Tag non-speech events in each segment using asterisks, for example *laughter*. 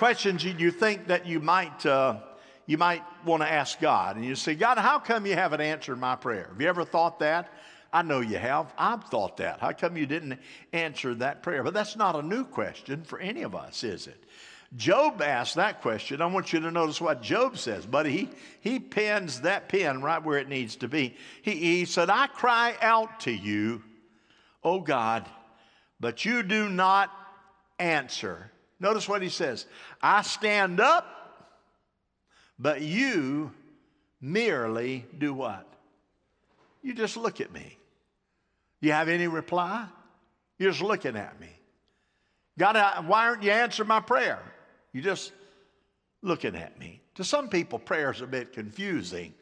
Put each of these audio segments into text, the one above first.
questions you, think that you might, uh, you might want to ask God. And you say, God, how come you haven't answered my prayer? Have you ever thought that? I know you have. I've thought that. How come you didn't answer that prayer? But that's not a new question for any of us, is it? Job asked that question. I want you to notice what Job says, but he, he pins that pin right where it needs to be. He, he said, I cry out to you, O God, but you do not answer. Notice what he says I stand up, but you merely do what? You just look at me. You have any reply? You're just looking at me. God, why aren't you answering my prayer? You're just looking at me. To some people, prayer is a bit confusing.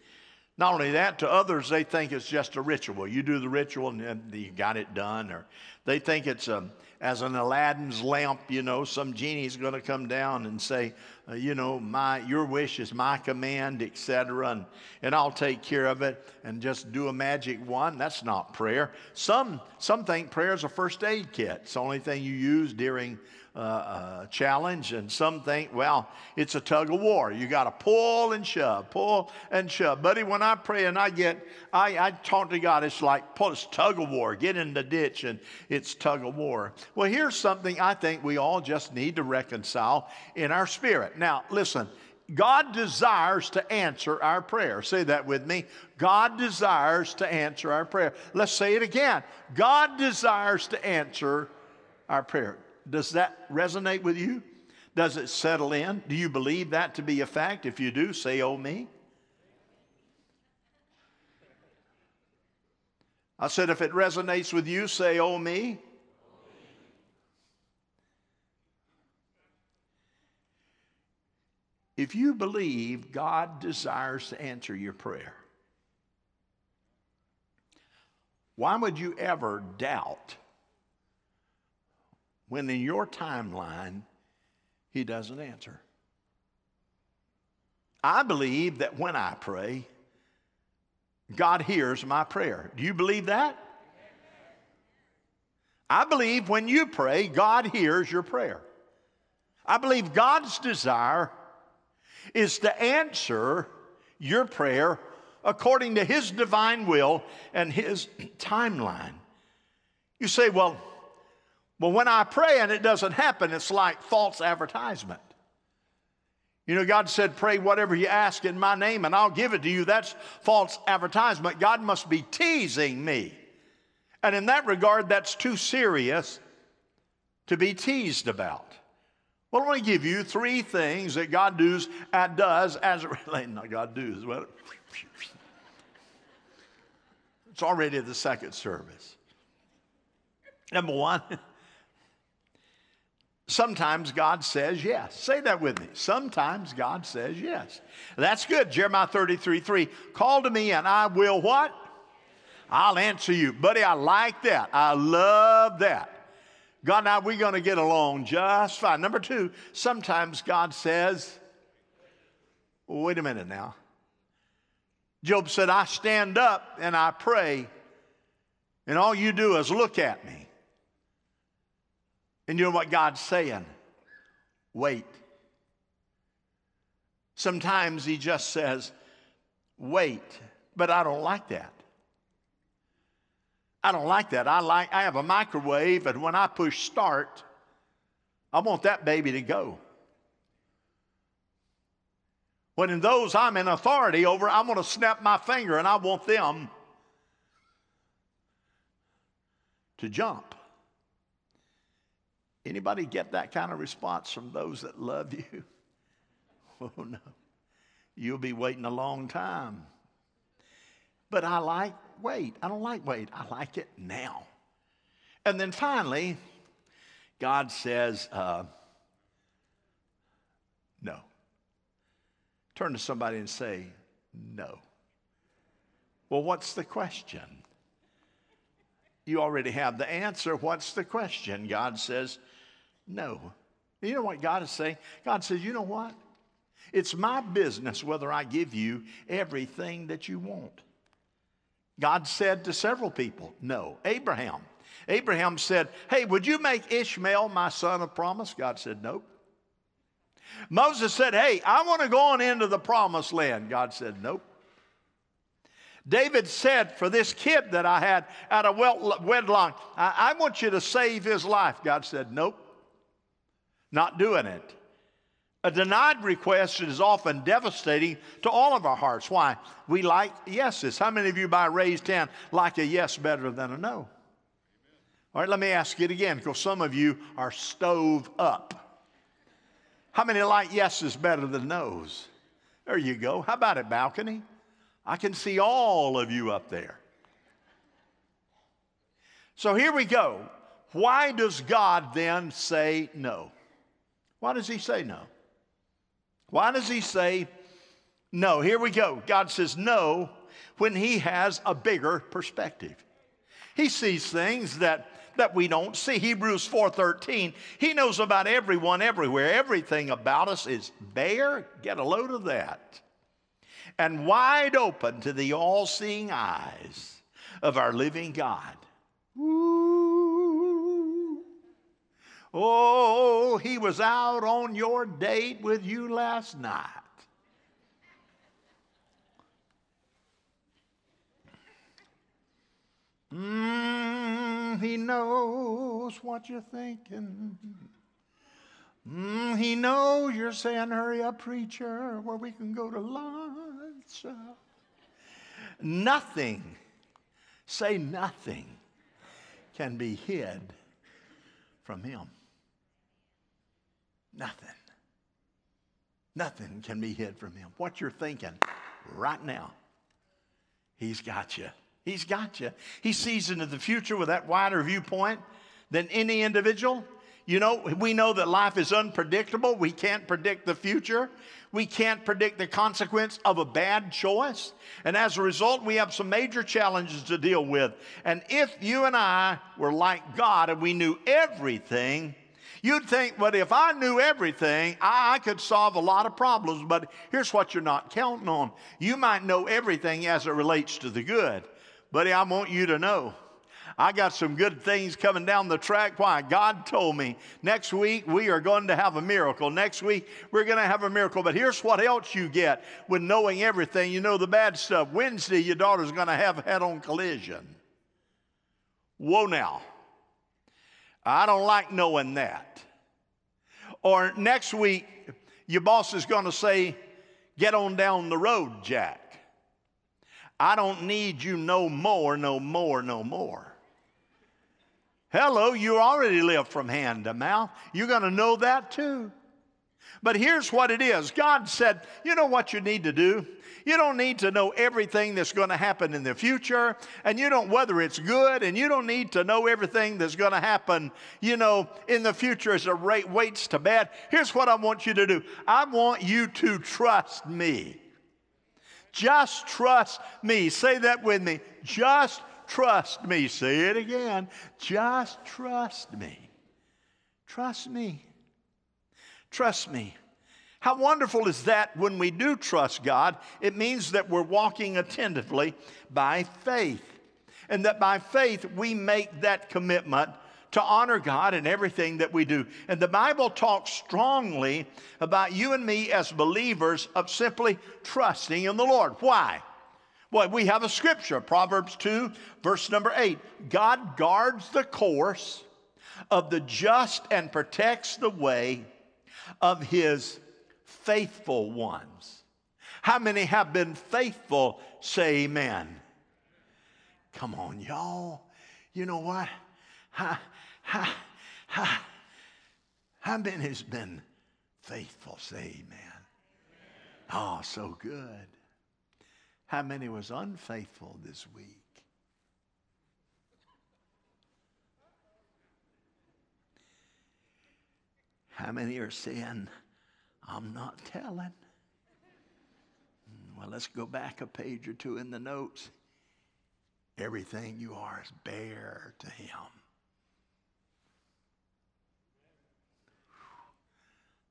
Not only that, to others, they think it's just a ritual. You do the ritual and you got it done. Or they think it's a, um, as an Aladdin's lamp, you know, some genie's going to come down and say, uh, you know, my, your wish is my command, etc. And, and I'll take care of it and just do a magic one. That's not prayer. Some, some think prayer is a first aid kit. It's the only thing you use during uh, uh, challenge, and some think, well, it's a tug of war. You got to pull and shove, pull and shove. Buddy, when I pray and I get, I, I talk to God, it's like pull, it's tug of war. Get in the ditch, and it's tug of war. Well, here's something I think we all just need to reconcile in our spirit. Now, listen. God desires to answer our prayer. Say that with me. God desires to answer our prayer. Let's say it again. God desires to answer our prayer. Does that resonate with you? Does it settle in? Do you believe that to be a fact? If you do, say, Oh, me. I said, if it resonates with you, say, Oh, me. If you believe God desires to answer your prayer, why would you ever doubt when in your timeline, He doesn't answer. I believe that when I pray, God hears my prayer. Do you believe that? I believe when you pray, God hears your prayer. I believe God's desire is to answer your prayer according to His divine will and His timeline. You say, well, but when I pray and it doesn't happen, it's like false advertisement. You know, God said, Pray whatever you ask in my name and I'll give it to you. That's false advertisement. God must be teasing me. And in that regard, that's too serious to be teased about. Well, I want to give you three things that God does, uh, does as it *laughs* relates. Not God does. Well, *laughs* it's already the second service. Number one, *laughs* Sometimes God says yes. Say that with me. Sometimes God says yes. That's good. Jeremiah 33 3. Call to me and I will what? I'll answer you. Buddy, I like that. I love that. God and I, we're going to get along just fine. Number two, sometimes God says, wait a minute now. Job said, I stand up and I pray, and all you do is look at me. And you know what God's saying? Wait. Sometimes He just says, wait, but I don't like that. I don't like that. I like I have a microwave, and when I push start, I want that baby to go. When in those I'm in authority over, I'm going to snap my finger and I want them to jump. Anybody get that kind of response from those that love you? *laughs* Oh no. You'll be waiting a long time. But I like wait. I don't like wait. I like it now. And then finally, God says, uh, no. Turn to somebody and say, no. Well, what's the question? You already have the answer. What's the question? God says, no. You know what God is saying? God says, you know what? It's my business whether I give you everything that you want. God said to several people, no. Abraham. Abraham said, Hey, would you make Ishmael my son of promise? God said, Nope. Moses said, Hey, I want to go on into the promised land. God said, Nope. David said, For this kid that I had out of wedlock, I, I want you to save his life. God said, Nope, not doing it. A denied request is often devastating to all of our hearts. Why? We like yeses. How many of you, by raised hand, like a yes better than a no? All right, let me ask it again because some of you are stove up. How many like yeses better than no's? There you go. How about it, balcony? I can see all of you up there. So here we go. Why does God then say no? Why does He say no? Why does He say no? Here we go. God says no when He has a bigger perspective. He sees things that that we don't see. Hebrews 4:13. He knows about everyone everywhere. Everything about us is bare. Get a load of that and wide open to the all seeing eyes of our living God. Ooh. Oh, he was out on your date with you last night. Mm, he knows what you're thinking. Mm, he knows you're saying, Hurry up, preacher, where we can go to lunch. Nothing, say nothing, can be hid from him. Nothing. Nothing can be hid from him. What you're thinking right now, he's got you. He's got you. He sees into the future with that wider viewpoint than any individual. You know, we know that life is unpredictable. We can't predict the future. We can't predict the consequence of a bad choice. And as a result, we have some major challenges to deal with. And if you and I were like God and we knew everything, you'd think, but if I knew everything, I, I could solve a lot of problems. But here's what you're not counting on you might know everything as it relates to the good. Buddy, I want you to know I got some good things coming down the track. Why? God told me next week we are going to have a miracle. Next week we're going to have a miracle. But here's what else you get with knowing everything. You know the bad stuff. Wednesday, your daughter's going to have a head on collision. Whoa now. I don't like knowing that. Or next week, your boss is going to say, Get on down the road, Jack. I don't need you no more, no more, no more. Hello, you already live from hand to mouth. You're going to know that too. But here's what it is God said, you know what you need to do? You don't need to know everything that's going to happen in the future, and you don't whether it's good, and you don't need to know everything that's going to happen, you know, in the future as it waits to bed. Here's what I want you to do I want you to trust me. Just trust me. Say that with me. Just trust me. Say it again. Just trust me. Trust me. Trust me. How wonderful is that when we do trust God? It means that we're walking attentively by faith. And that by faith we make that commitment to honor God in everything that we do. And the Bible talks strongly about you and me as believers of simply trusting in the Lord. Why? Well, we have a scripture, Proverbs 2, verse number 8. God guards the course of the just and protects the way of his faithful ones. How many have been faithful? Say amen. Come on, y'all. You know what? How, how, how, how many has been faithful? Say amen. Oh, so good. How many was unfaithful this week? How many are saying, I'm not telling? Well, let's go back a page or two in the notes. Everything you are is bare to Him.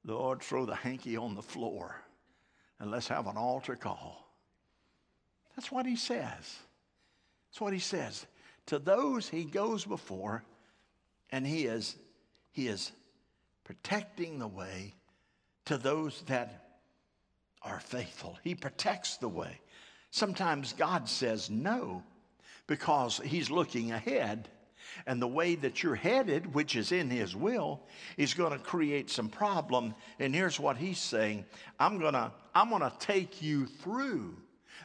Lord, throw the hanky on the floor and let's have an altar call. That's what he says. That's what he says. To those he goes before, and he is, he is protecting the way to those that are faithful. He protects the way. Sometimes God says no because He's looking ahead. And the way that you're headed, which is in His will, is going to create some problem. And here's what He's saying I'm going to I'm going to take you through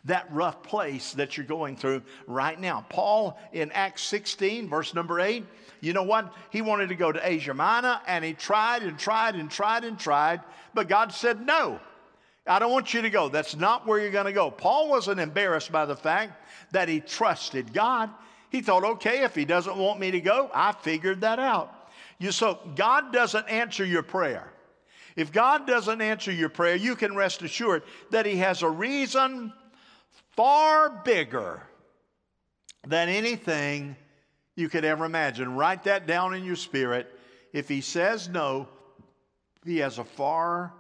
that rough place that you're going through right now. Paul in Acts 16, verse number 8, you know what? He wanted to go to Asia Minor and he tried and tried and tried and tried, but God said, No, I don't want you to go. That's not where you're going to go. Paul wasn't embarrassed by the fact that he trusted God. He thought, okay, if he doesn't want me to go, I figured that out. You, so God doesn't answer your prayer. If God doesn't answer your prayer, you can rest assured that He has a reason far bigger than anything you could ever imagine. Write that down in your spirit. If He says no, He has a far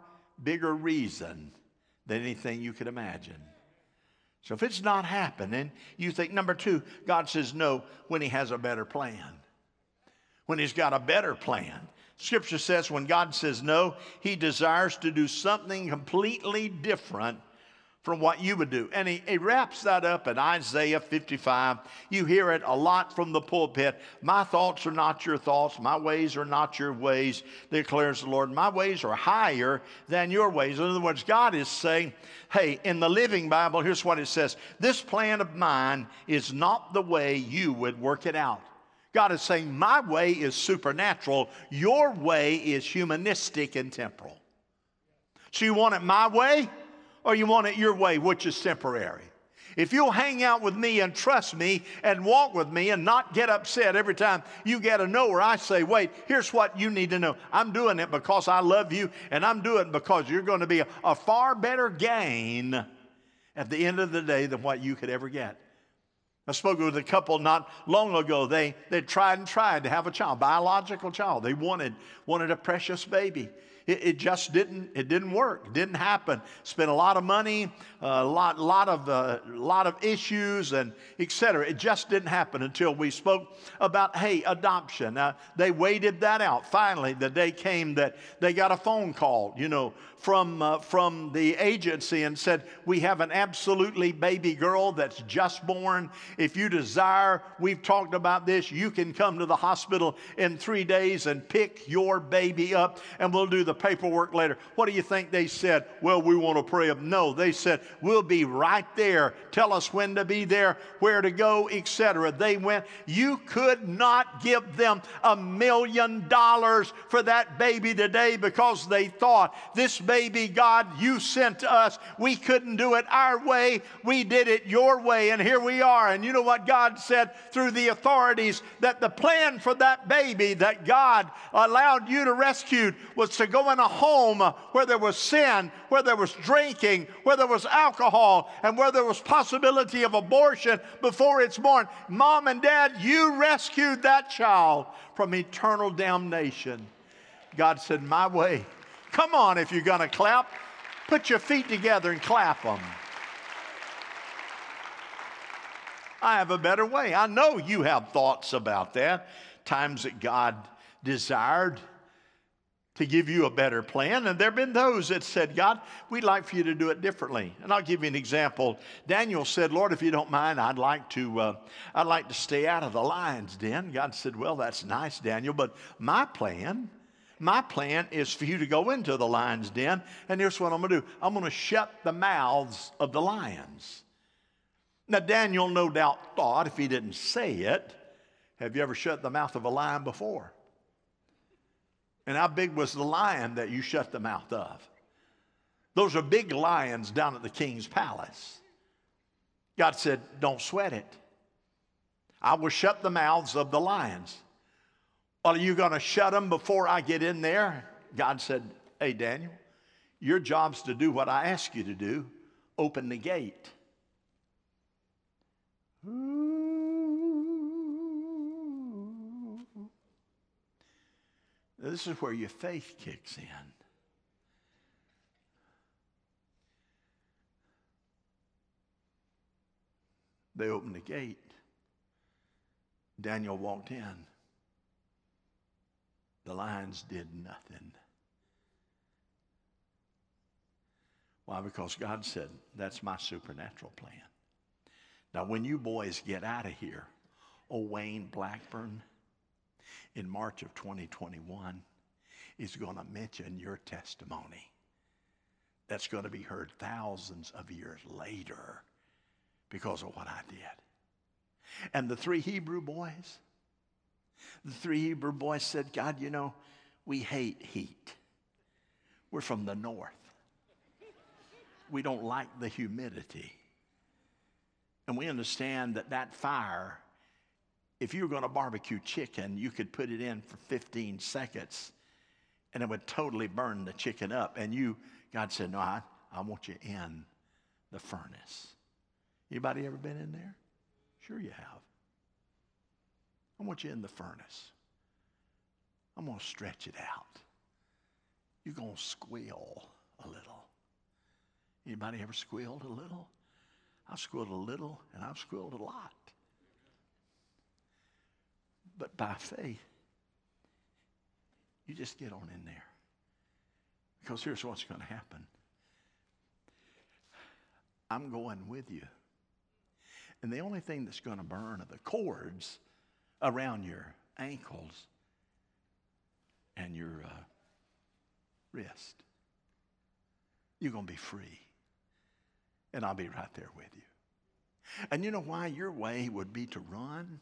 bigger reason than anything you could imagine. So if it's not happening, you think, number two, God says no when He has a better plan. When He's got a better plan. Scripture says when God says no, He desires to do something completely different from what you would do. And he, he, wraps that up in Isaiah 55. You hear it a lot from the pulpit. My thoughts are not your thoughts, my ways are not your ways, declares the Lord. My ways are higher than your ways. In other words, God is saying, hey, in the Living Bible, here's what it says This plan of mine is not the way you would work it out. God is saying, My way is supernatural, your way is humanistic and temporal. So you want it my way? Or you want it your way, which is temporary. If you'll hang out with me and trust me and walk with me and not get upset every time you get a no, or I say, wait, here's what you need to know. I'm doing it because I love you, and I'm doing it because you're going to be a, a far better gain at the end of the day than what you could ever get. I spoke with a couple not long ago. They, they tried and tried to have a child, biological child. They wanted, wanted a precious baby. It, it, just didn't, it didn't work. It didn't happen. Spent a lot of money, a lot, lot, of, uh, lot of issues, and etc. It just didn't happen until we spoke about, hey, adoption. Uh, they waited that out. Finally, the day came that they got a phone call, you know, from, uh, from the agency and said, We have an absolutely baby girl that's just born. If you desire, we've talked about this, you can come to the hospital in three days and pick your baby up, and we'll do the paperwork later. What do you think they said? Well, we want to pray. No, they said, We'll be right there. Tell us when to be there, where to go, etc. They went. You could not give them a million dollars for that baby today because they thought this baby baby, God, you sent to us. We couldn't do it our way. We did it your way. And here we are. And you know what God said through the authorities that the plan for that baby that God allowed you to rescue was to go in a home where there was sin, where there was drinking, where there was alcohol, and where there was possibility of abortion before it's born. Mom and dad, you rescued that child from eternal damnation. God said, My way Come on, if you're going to clap, put your feet together and clap them. I have a better way. I know you have thoughts about that. Times that God desired to give you a better plan. And there have been those that said, God, we'd like for you to do it differently. And I'll give you an example. Daniel said, Lord, if you don't mind, I'd like to, uh, I'd like to stay out of the lion's den. God said, Well, that's nice, Daniel, but my plan my plan is for you to go into the lion's den, and here's what I'm going to do I'm going to shut the mouths of the lions. Now, Daniel no doubt thought, if he didn't say it, have you ever shut the mouth of a lion before? And how big was the lion that you shut the mouth of? Those are big lions down at the king's palace. God said, Don't sweat it. I will shut the mouths of the lions. Are you going to shut them before I get in there? God said, Hey, Daniel, your job's to do what I ask you to do open the gate. This is where your faith kicks in. They opened the gate. Daniel walked in. The lions did nothing. Why? Because God said, that's my supernatural plan. Now, when you boys get out of here, oh, Wayne Blackburn, in March of 2021, is going to mention your testimony. That's going to be heard thousands of years later because of what I did. And the three Hebrew boys, the three Hebrew boys said, God, you know, we hate heat. We're from the north. We don't like the humidity. And we understand that that fire, if you were going to barbecue chicken, you could put it in for 15 seconds and it would totally burn the chicken up. And you, God said, No, I, I want you in the furnace. Anybody ever been in there? Sure you have. I want you in the furnace. I'm going to stretch it out. You're going to squeal a little. Anybody ever squealed a little? I've squealed a little and I've squealed a lot. But by faith, you just get on in there. Because here's what's going to happen I'm going with you. And the only thing that's going to burn are the cords around your ankles and your uh, wrist. You're going to be free. And I'll be right there with you. And you know why? Your way would be to run.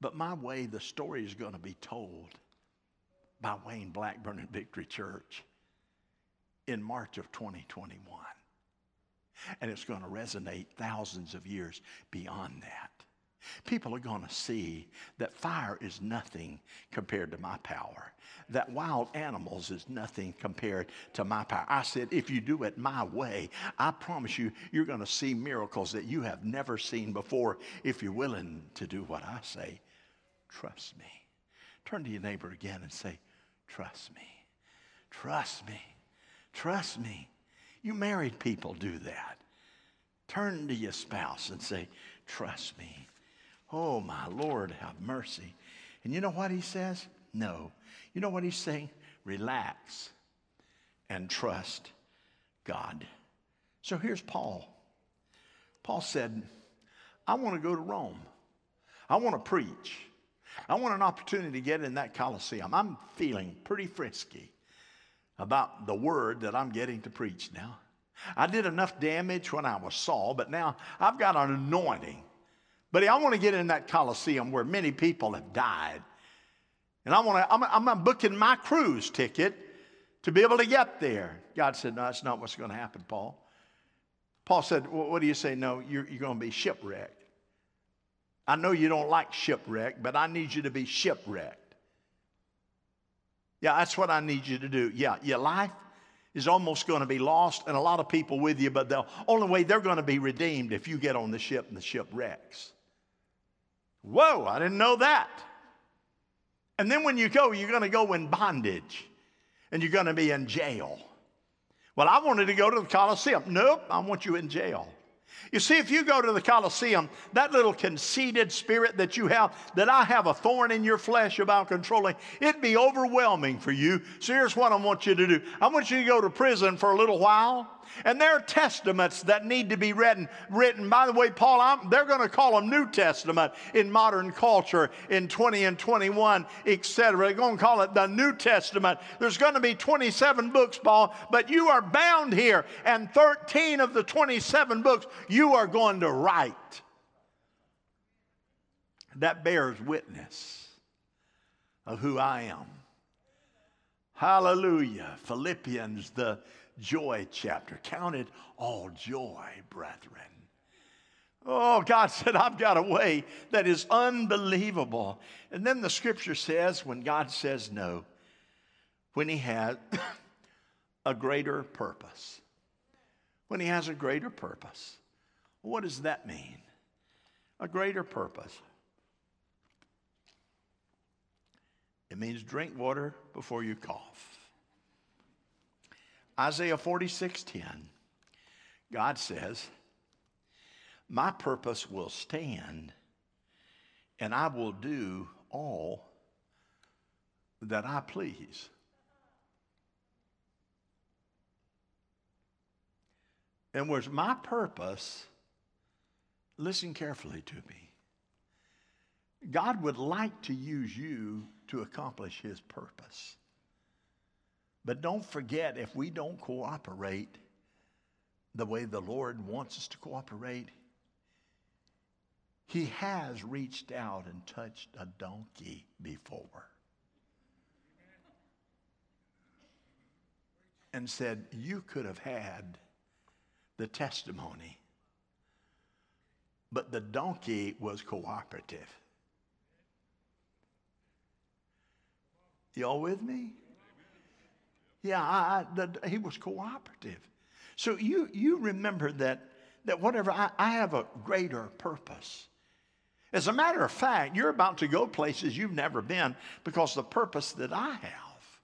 But my way, the story is going to be told by Wayne Blackburn at Victory Church in March of 2021. And it's going to resonate thousands of years beyond that. People are going to see that fire is nothing compared to my power, that wild animals is nothing compared to my power. I said, if you do it my way, I promise you, you're going to see miracles that you have never seen before if you're willing to do what I say. Trust me. Turn to your neighbor again and say, Trust me. Trust me. Trust me. You married people do that. Turn to your spouse and say, Trust me. Oh, my Lord, have mercy. And you know what he says? No. You know what he's saying? Relax and trust God. So here's Paul. Paul said, I want to go to Rome. I want to preach. I want an opportunity to get in that Coliseum. I'm feeling pretty frisky about the word that I'm getting to preach now. I did enough damage when I was Saul, but now I've got an anointing. But I want to get in that Coliseum where many people have died. And I want to, I'm, I'm booking my cruise ticket to be able to get there. God said, No, that's not what's going to happen, Paul. Paul said, well, What do you say? No, you're, you're going to be shipwrecked. I know you don't like shipwreck, but I need you to be shipwrecked. Yeah, that's what I need you to do. Yeah, your life is almost going to be lost, and a lot of people with you, but the only way they're going to be redeemed if you get on the ship and the ship wrecks. Whoa, I didn't know that. And then when you go, you're going to go in bondage and you're going to be in jail. Well, I wanted to go to the Colosseum. Nope, I want you in jail. You see, if you go to the Colosseum, that little conceited spirit that you have, that I have a thorn in your flesh about controlling, it'd be overwhelming for you. So here's what I want you to do I want you to go to prison for a little while. And there are testaments that need to be written. written. By the way, Paul, I'm, they're going to call them New Testament in modern culture in 20 and 21, etc. They're going to call it the New Testament. There's going to be 27 books, Paul, but you are bound here. And 13 of the 27 books you are going to write. That bears witness of who I am. Hallelujah. Philippians, the joy chapter. Count it all joy, brethren. Oh, God said, I've got a way that is unbelievable. And then the scripture says, when God says no, when He has *coughs* a greater purpose. When He has a greater purpose. What does that mean? A greater purpose. It means drink water before you cough. Isaiah 46 10, God says, My purpose will stand, and I will do all that I please. And was my purpose, listen carefully to me. God would like to use you to accomplish his purpose. But don't forget, if we don't cooperate the way the Lord wants us to cooperate, he has reached out and touched a donkey before. And said, You could have had the testimony. But the donkey was cooperative. Y'all with me? Yeah, I, the, he was cooperative. So you, you remember that, that whatever, I, I have a greater purpose. As a matter of fact, you're about to go places you've never been because the purpose that I have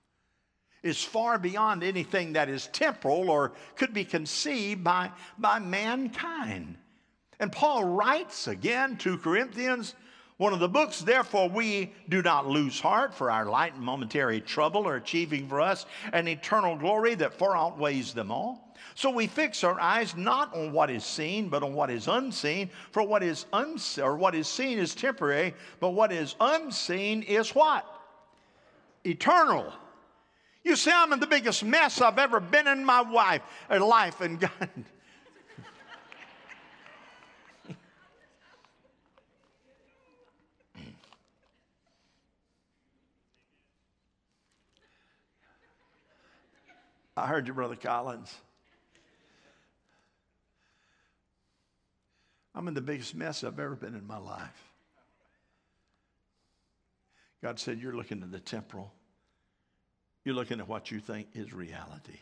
is far beyond anything that is temporal or could be conceived by, by mankind. And Paul writes again to Corinthians, one of the books, therefore we do not lose heart for our light and momentary trouble are achieving for us an eternal glory that far outweighs them all. So we fix our eyes not on what is seen, but on what is unseen. For what is unseen or what is seen is temporary, but what is unseen is what? Eternal. You see, I'm in the biggest mess I've ever been in my wife, uh, life, and *laughs* God. I heard you, Brother Collins. I'm in the biggest mess I've ever been in my life. God said, You're looking at the temporal. You're looking at what you think is reality.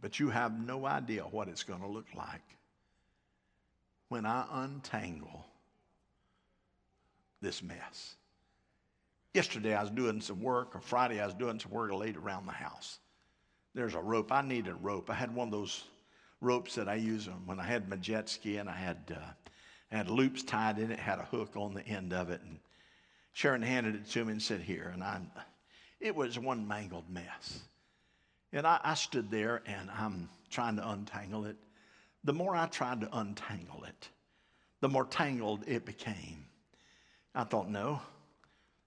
But you have no idea what it's going to look like when I untangle this mess. Yesterday I was doing some work, or Friday I was doing some work late around the house. There's a rope. I needed a rope. I had one of those ropes that I use when I had my jet ski, and I had uh, had loops tied in it, had a hook on the end of it, and Sharon handed it to me and said, "Here." And I it was one mangled mess. And I, I stood there and I'm trying to untangle it. The more I tried to untangle it, the more tangled it became. I thought, no,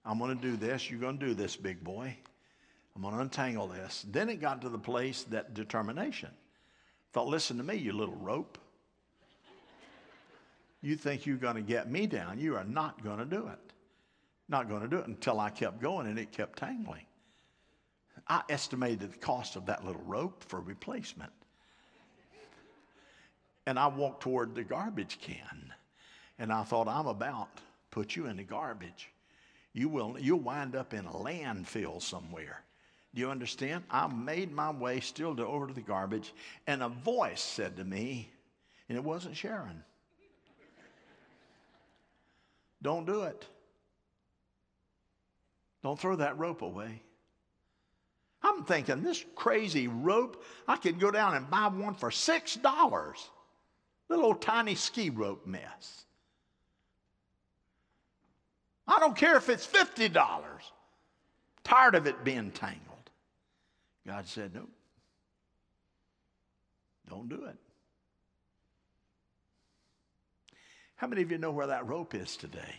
I'm going to do this. You're going to do this, big boy. I'm going to untangle this. Then it got to the place that determination. Thought, listen to me, you little rope. You think you're going to get me down. You are not going to do it. Not going to do it until I kept going and it kept tangling. I estimated the cost of that little rope for replacement. And I walked toward the garbage can and I thought, I'm about put you in the garbage. You will, you'll wind up in a landfill somewhere. Do you understand? I made my way still to over to the garbage, and a voice said to me, and it wasn't Sharon. Don't do it. Don't throw that rope away. I'm thinking, this crazy rope, I could go down and buy one for $6. Little old tiny ski rope mess. I don't care if it's $50. Tired of it being tangled. God said, no. Don't do it. How many of you know where that rope is today?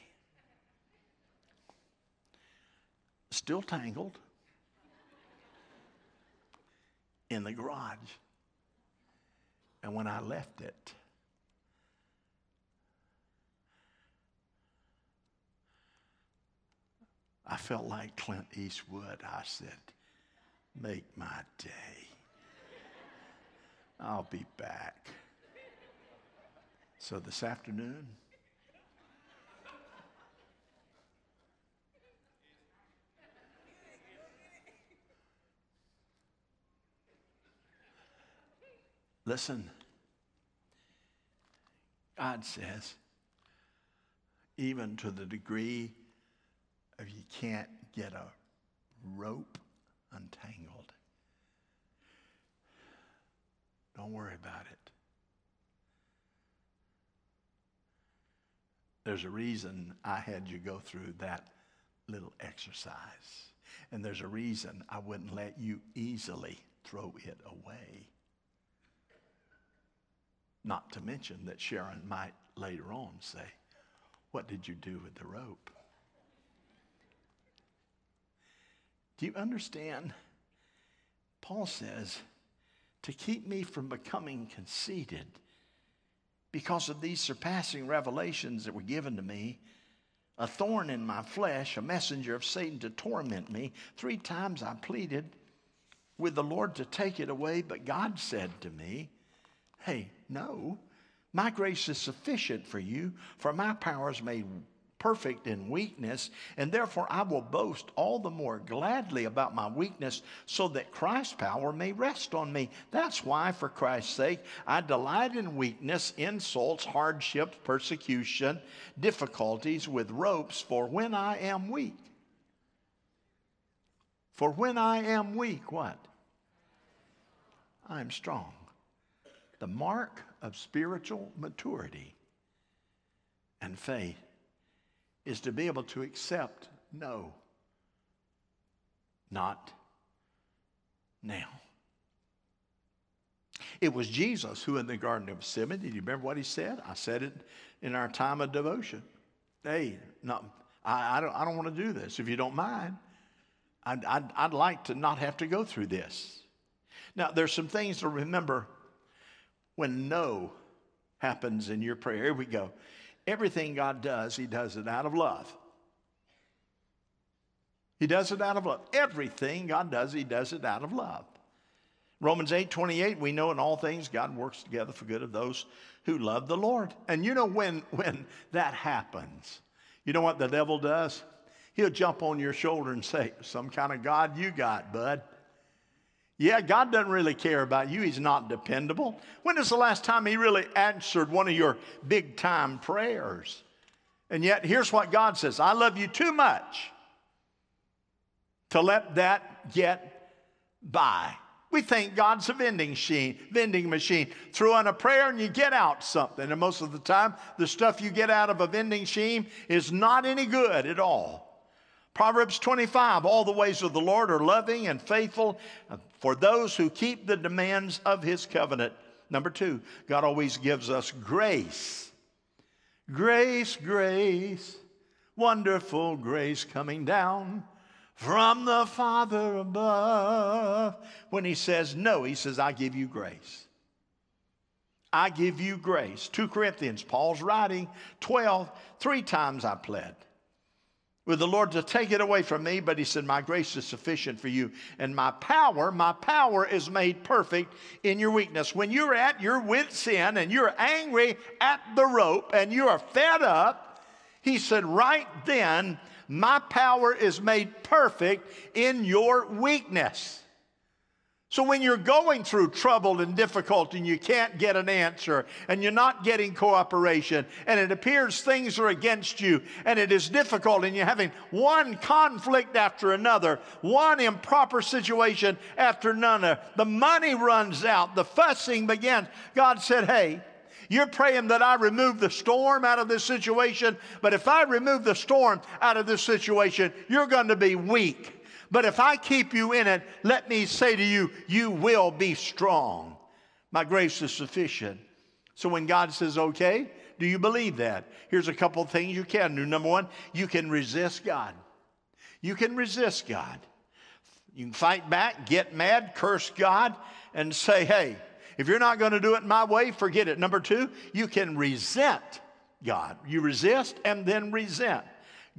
Still tangled in the garage. And when I left it, I felt like Clint Eastwood. I said, Make my day. I'll be back. So this afternoon, Listen, God says, even to the degree of you can't get a rope untangled, don't worry about it. There's a reason I had you go through that little exercise. And there's a reason I wouldn't let you easily throw it away. Not to mention that Sharon might later on say, What did you do with the rope? Do you understand? Paul says, to keep me from becoming conceited because of these surpassing revelations that were given to me, a thorn in my flesh, a messenger of Satan to torment me. Three times I pleaded with the Lord to take it away, but God said to me, Hey, no, my grace is sufficient for you, for my power is made perfect in weakness, and therefore I will boast all the more gladly about my weakness, so that Christ's power may rest on me. That's why, for Christ's sake, I delight in weakness, insults, hardships, persecution, difficulties with ropes, for when I am weak, for when I am weak, what? I am strong. The mark of spiritual maturity and faith is to be able to accept no, not now. It was Jesus who, in the Garden of Gethsemane, did you remember what he said? I said it in our time of devotion. Hey, no, I, I don't, I don't want to do this. If you don't mind, I'd, I'd, I'd like to not have to go through this. Now, there's some things to remember when no happens in your prayer. Here we go. Everything God does, He does it out of love. He does it out of love. Everything God does, He does it out of love. Romans 8 28, we know in all things God works together for good of those who love the Lord. And you know when, when that happens, you know what the devil does? He'll jump on your shoulder and say, Some kind of God you got, bud. Yeah, God doesn't really care about you. He's not dependable. When is the last time He really answered one of your big time prayers? And yet, here's what God says I love you too much to let that get by. We think God's a vending machine, vending machine. Throw in a prayer and you get out something. And most of the time, the stuff you get out of a vending machine is not any good at all. Proverbs 25 All the ways of the Lord are loving and faithful uh, for those who keep the demands of his covenant. Number two, God always gives us grace. Grace, grace, wonderful grace coming down from the Father above. When he says no, he says, I give you grace. I give you grace. 2 Corinthians, Paul's writing, 12, three times I pled with the Lord to take it away from me, but he said, My grace is sufficient for you. And my power, my power is made perfect in your weakness. When you're at your wit's end and you're angry at the rope and you are fed up, he said, Right then, my power is made perfect in your weakness. So when you're going through trouble and difficulty and you can't get an answer and you're not getting cooperation and it appears things are against you and it is difficult and you're having one conflict after another, one improper situation after another, the money runs out, the fussing begins. God said, hey, you're praying that I remove the storm out of this situation, but if I remove the storm out of this situation, you're going to be weak. But if I keep you in it, let me say to you, you will be strong. My grace is sufficient. So when God says, okay, do you believe that? Here's a couple of things you can do. Number one, you can resist God. You can resist God. You can fight back, get mad, curse God, and say, hey, if you're not going to do it my way, forget it. Number two, you can resent God. You resist and then resent.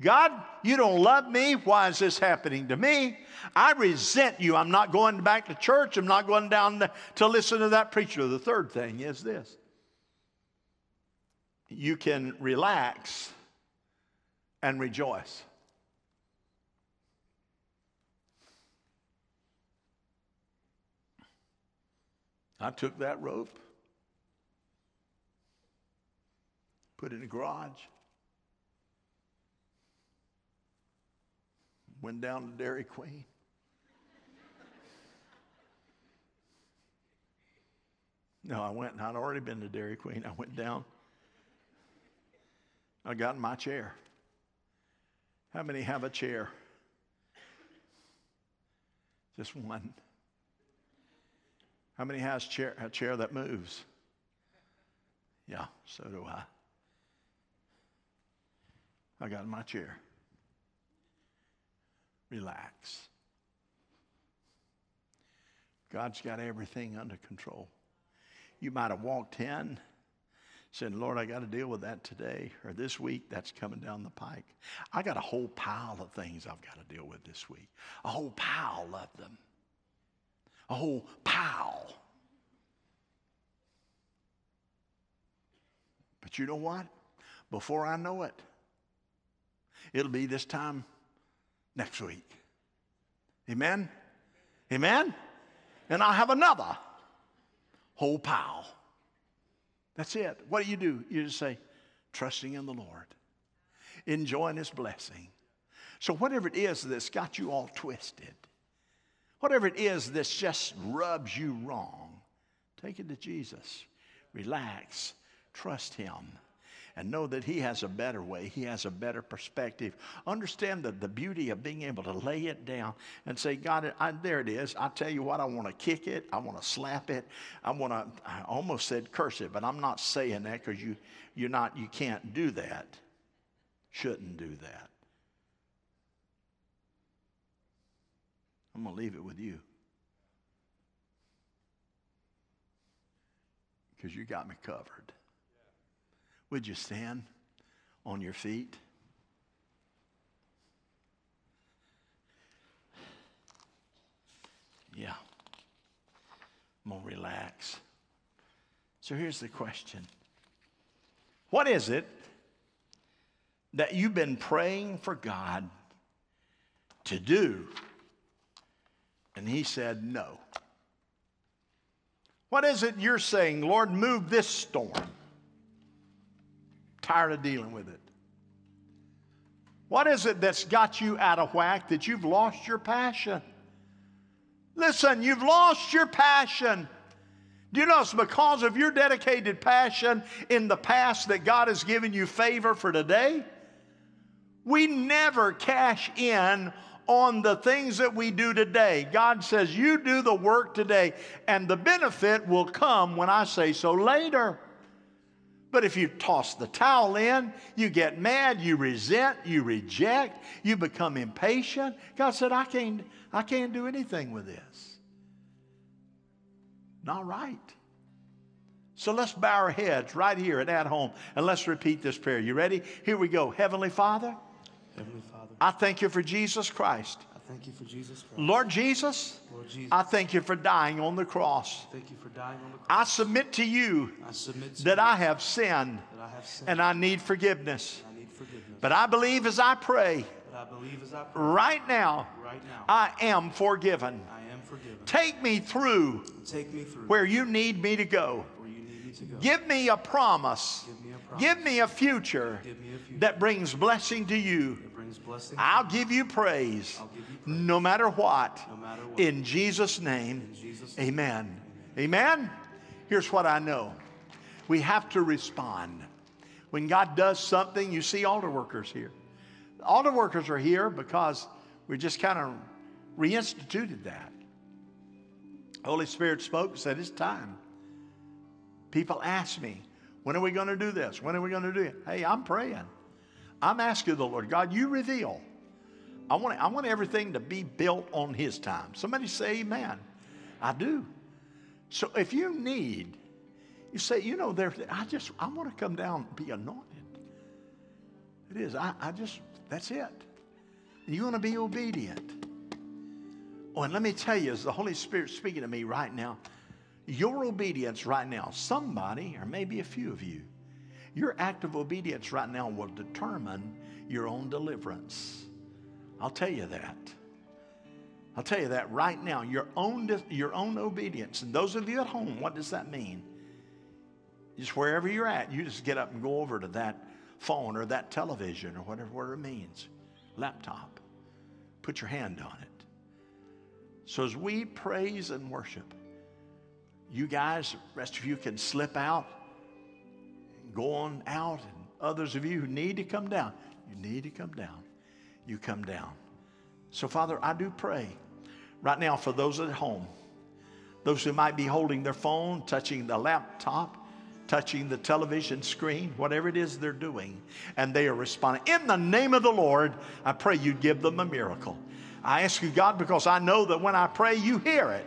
God, you don't love me. Why is this happening to me? I resent you. I'm not going back to church. I'm not going down to listen to that preacher. The third thing is this you can relax and rejoice. I took that rope, put it in the garage. Went down to Dairy Queen. No, I went, and I'd already been to Dairy Queen. I went down. I got in my chair. How many have a chair? Just one. How many has chair, a chair that moves? Yeah, so do I. I got in my chair. Relax. God's got everything under control. You might have walked in, said, Lord, I got to deal with that today or this week. That's coming down the pike. I got a whole pile of things I've got to deal with this week, a whole pile of them, a whole pile. But you know what? Before I know it, it'll be this time next week. Amen? Amen? And I have another whole pile. That's it. What do you do? You just say, trusting in the Lord, enjoying His blessing. So, whatever it is that's got you all twisted, whatever it is that's just rubs you wrong, take it to Jesus. Relax, trust Him and know that He has a better way. He has a better perspective. Understand the, the beauty of being able to lay it down and say, God, I, there it is. I tell you what, I want to kick it. I want to slap it. I want to, I almost said curse it, but I'm not saying that because you, you're not, you can't do that. Shouldn't do that. I'm going to leave it with you. Because you got me covered. Would you stand on your feet? Yeah. I'm going to relax. So here's the question What is it that you've been praying for God to do? And He said, No. What is it you're saying, Lord, move this storm? Tired of dealing with it? What is it that's got you out of whack that you've lost your passion? Listen, you've lost your passion. Do you know it's because of your dedicated passion in the past that God has given you favor for today? We never cash in on the things that we do today. God says, You do the work today, and the benefit will come when I say so later. But if you toss the towel in, you get mad, you resent, you reject, you become impatient. God said, I can't, I can't do anything with this. Not right. So let's bow our heads right here and at home and let's repeat this prayer. You ready? Here we go. Heavenly Father, Heavenly Father, I thank you for Jesus Christ. Thank you for Jesus Christ. Lord Jesus, Lord Jesus, I thank you for dying on the cross. Thank you for dying on the cross. I submit to you I submit to that you I have sinned that I have sinned and I need forgiveness. I need forgiveness. But I believe as I pray I believe as I pray right now, right now, I am forgiven. I am forgiven. Take me through Take me through where you need me to go. where you need me. Give me a promise. Give me a promise. Give me a future Give me a future that brings blessing to you. blessing. I'll give you I'll give you praise no matter what. no matter what. In Jesus' name, In Jesus' name. amen. Amen. Here's what I know we have to respond. When God does something, you see altar workers here. Altar workers are here because we just kind of reinstituted that. Holy Spirit spoke, and said it's time. People ask me, when are we going to do this? When are we going to do it? Hey, I'm praying. I'm asking the Lord, God, you reveal. I want, I want everything to be built on His time. Somebody say amen. I do. So if you need, you say, you know, there, I just, I want to come down be anointed. It is. I, I just, that's it. You want to be obedient. Oh, and let me tell you, as the Holy Spirit speaking to me right now, your obedience right now, somebody, or maybe a few of you, your act of obedience right now will determine your own deliverance. I'll tell you that. I'll tell you that right now. Your own, your own obedience. And those of you at home, what does that mean? Just wherever you're at, you just get up and go over to that phone or that television or whatever, whatever it means, laptop. Put your hand on it. So as we praise and worship, you guys, rest of you can slip out, go on out, and others of you who need to come down, you need to come down. You come down. So, Father, I do pray right now for those at home, those who might be holding their phone, touching the laptop, touching the television screen, whatever it is they're doing, and they are responding. In the name of the Lord, I pray you give them a miracle. I ask you, God, because I know that when I pray, you hear it.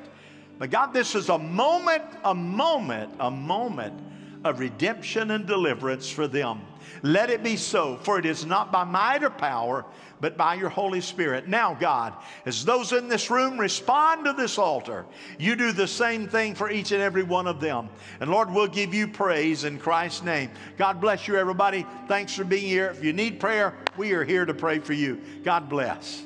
But God, this is a moment, a moment, a moment of redemption and deliverance for them. Let it be so, for it is not by might or power, but by your Holy Spirit. Now, God, as those in this room respond to this altar, you do the same thing for each and every one of them. And Lord, we'll give you praise in Christ's name. God bless you, everybody. Thanks for being here. If you need prayer, we are here to pray for you. God bless.